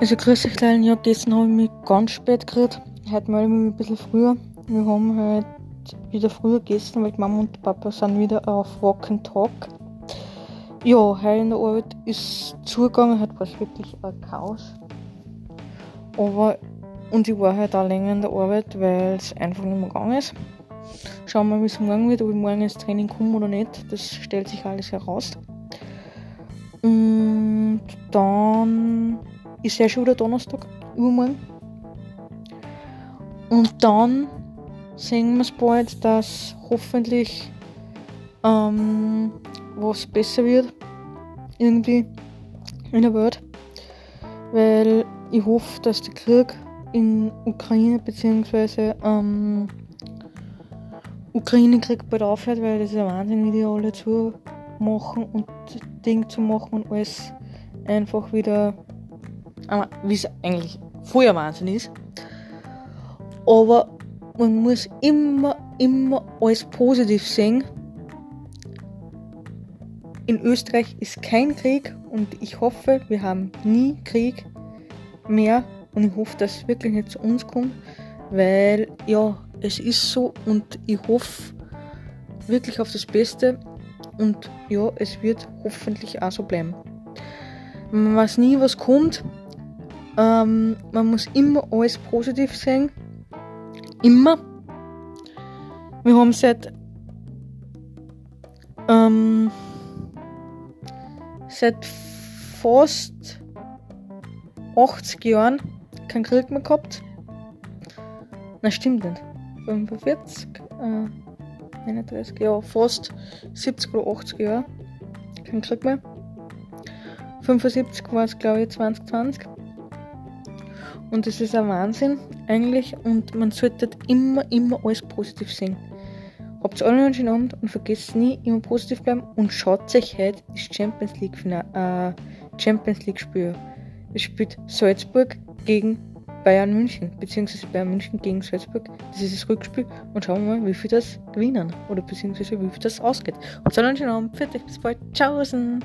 Also grüß euch Leute, ja, gestern habe ich mich ganz spät gekriegt. Heute melde ich mich ein bisschen früher. Wir haben halt wieder früher gegessen, weil Mama und Papa sind wieder auf Walk and Talk. Ja, heute in der Arbeit ist zugegangen, heute war es wirklich ein Chaos. Aber, und ich war halt auch länger in der Arbeit, weil es einfach nicht mehr gegangen ist. Schauen wir wie es morgen wird, ob ich morgen ins Training komme oder nicht. Das stellt sich alles heraus. Und dann ist ja schon wieder Donnerstag, übermorgen. Und dann sehen wir es bald, dass hoffentlich ähm, was besser wird. Irgendwie in der Welt. Weil ich hoffe, dass der Krieg in Ukraine bzw. Ähm, Ukraine-Krieg bald aufhört, weil das ist ein Wahnsinn, wie die alle zu machen und Ding zu machen und alles einfach wieder, wie es eigentlich vorher Wahnsinn ist. Aber man muss immer, immer alles positiv sehen. In Österreich ist kein Krieg und ich hoffe, wir haben nie Krieg mehr und ich hoffe, dass es wirklich nicht zu uns kommt, weil ja, es ist so und ich hoffe wirklich auf das Beste und ja, es wird hoffentlich auch so bleiben. Weiß nie, was kommt. Ähm, man muss immer alles positiv sehen. Immer. Wir haben seit ähm, seit fast 80 Jahren keinen Krieg mehr gehabt. Na, stimmt nicht. 45. Äh, 31 Jahre, fast 70 oder 80 Jahre. Kein Krieg mehr. 75 war es, glaube ich, 2020. Und das ist ein Wahnsinn eigentlich und man sollte immer, immer alles positiv sehen. Habt alle einen schönen Abend und vergesst nie, immer positiv bleiben und schaut euch heute das Champions League, äh, Champions League Spiel. Es spielt Salzburg gegen Bayern München, beziehungsweise Bayern München gegen Salzburg. Das ist das Rückspiel und schauen wir mal, wie viel das gewinnen oder beziehungsweise wie viel das ausgeht. Und so einen schönen Abend, fertig, bis bald, tschaußen!